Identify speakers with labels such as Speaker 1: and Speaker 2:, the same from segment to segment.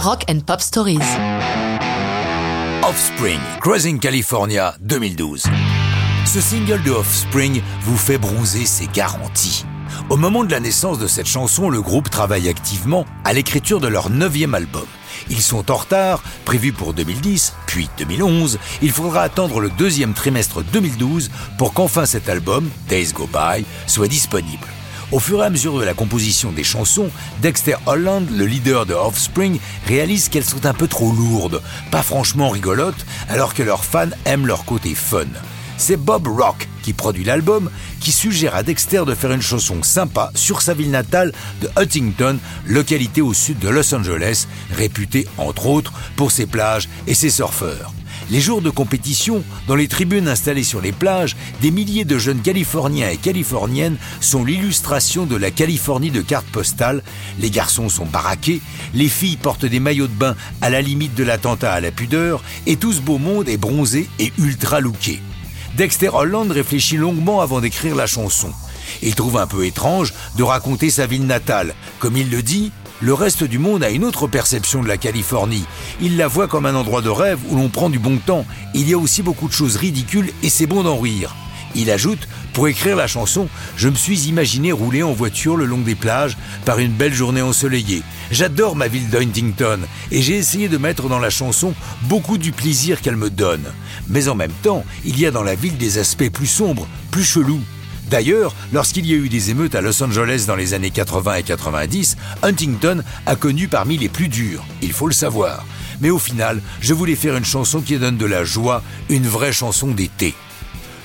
Speaker 1: Rock and Pop Stories.
Speaker 2: Offspring, Cruising California 2012. Ce single de Offspring vous fait bronzer, c'est garanti. Au moment de la naissance de cette chanson, le groupe travaille activement à l'écriture de leur neuvième album. Ils sont en retard, prévu pour 2010, puis 2011. Il faudra attendre le deuxième trimestre 2012 pour qu'enfin cet album, Days Go By, soit disponible. Au fur et à mesure de la composition des chansons, Dexter Holland, le leader de Offspring, réalise qu'elles sont un peu trop lourdes, pas franchement rigolotes, alors que leurs fans aiment leur côté fun. C'est Bob Rock qui produit l'album, qui suggère à Dexter de faire une chanson sympa sur sa ville natale de Huntington, localité au sud de Los Angeles, réputée entre autres pour ses plages et ses surfeurs. Les jours de compétition, dans les tribunes installées sur les plages, des milliers de jeunes Californiens et Californiennes sont l'illustration de la Californie de cartes postales. Les garçons sont baraqués, les filles portent des maillots de bain à la limite de l'attentat à la pudeur, et tout ce beau monde est bronzé et ultra looké. Dexter Holland réfléchit longuement avant d'écrire la chanson. Il trouve un peu étrange de raconter sa ville natale. Comme il le dit, le reste du monde a une autre perception de la Californie. Il la voit comme un endroit de rêve où l'on prend du bon temps. Il y a aussi beaucoup de choses ridicules et c'est bon d'en rire. Il ajoute, pour écrire la chanson, je me suis imaginé rouler en voiture le long des plages par une belle journée ensoleillée. J'adore ma ville d'Huntington et j'ai essayé de mettre dans la chanson beaucoup du plaisir qu'elle me donne. Mais en même temps, il y a dans la ville des aspects plus sombres, plus chelous. D'ailleurs, lorsqu'il y a eu des émeutes à Los Angeles dans les années 80 et 90, Huntington a connu parmi les plus durs, il faut le savoir. Mais au final, je voulais faire une chanson qui donne de la joie, une vraie chanson d'été.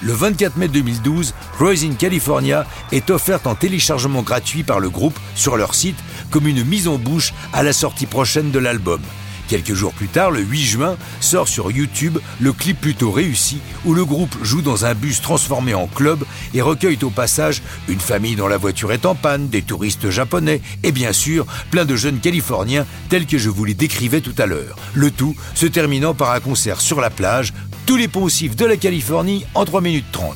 Speaker 2: Le 24 mai 2012, in California est offerte en téléchargement gratuit par le groupe sur leur site comme une mise en bouche à la sortie prochaine de l'album. Quelques jours plus tard, le 8 juin, sort sur YouTube le clip plutôt réussi où le groupe joue dans un bus transformé en club et recueille au passage une famille dont la voiture est en panne, des touristes japonais et bien sûr plein de jeunes californiens tels que je vous les décrivais tout à l'heure. Le tout se terminant par un concert sur la plage, tous les poncifs de la Californie en 3 minutes 30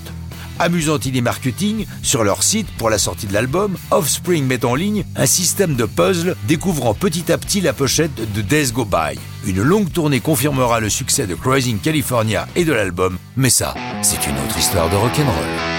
Speaker 2: amusant idée marketing, sur leur site pour la sortie de l'album, Offspring met en ligne un système de puzzle découvrant petit à petit la pochette de Days Go By. Une longue tournée confirmera le succès de Cruising California et de l'album, mais ça, c'est une autre histoire de rock'n'roll.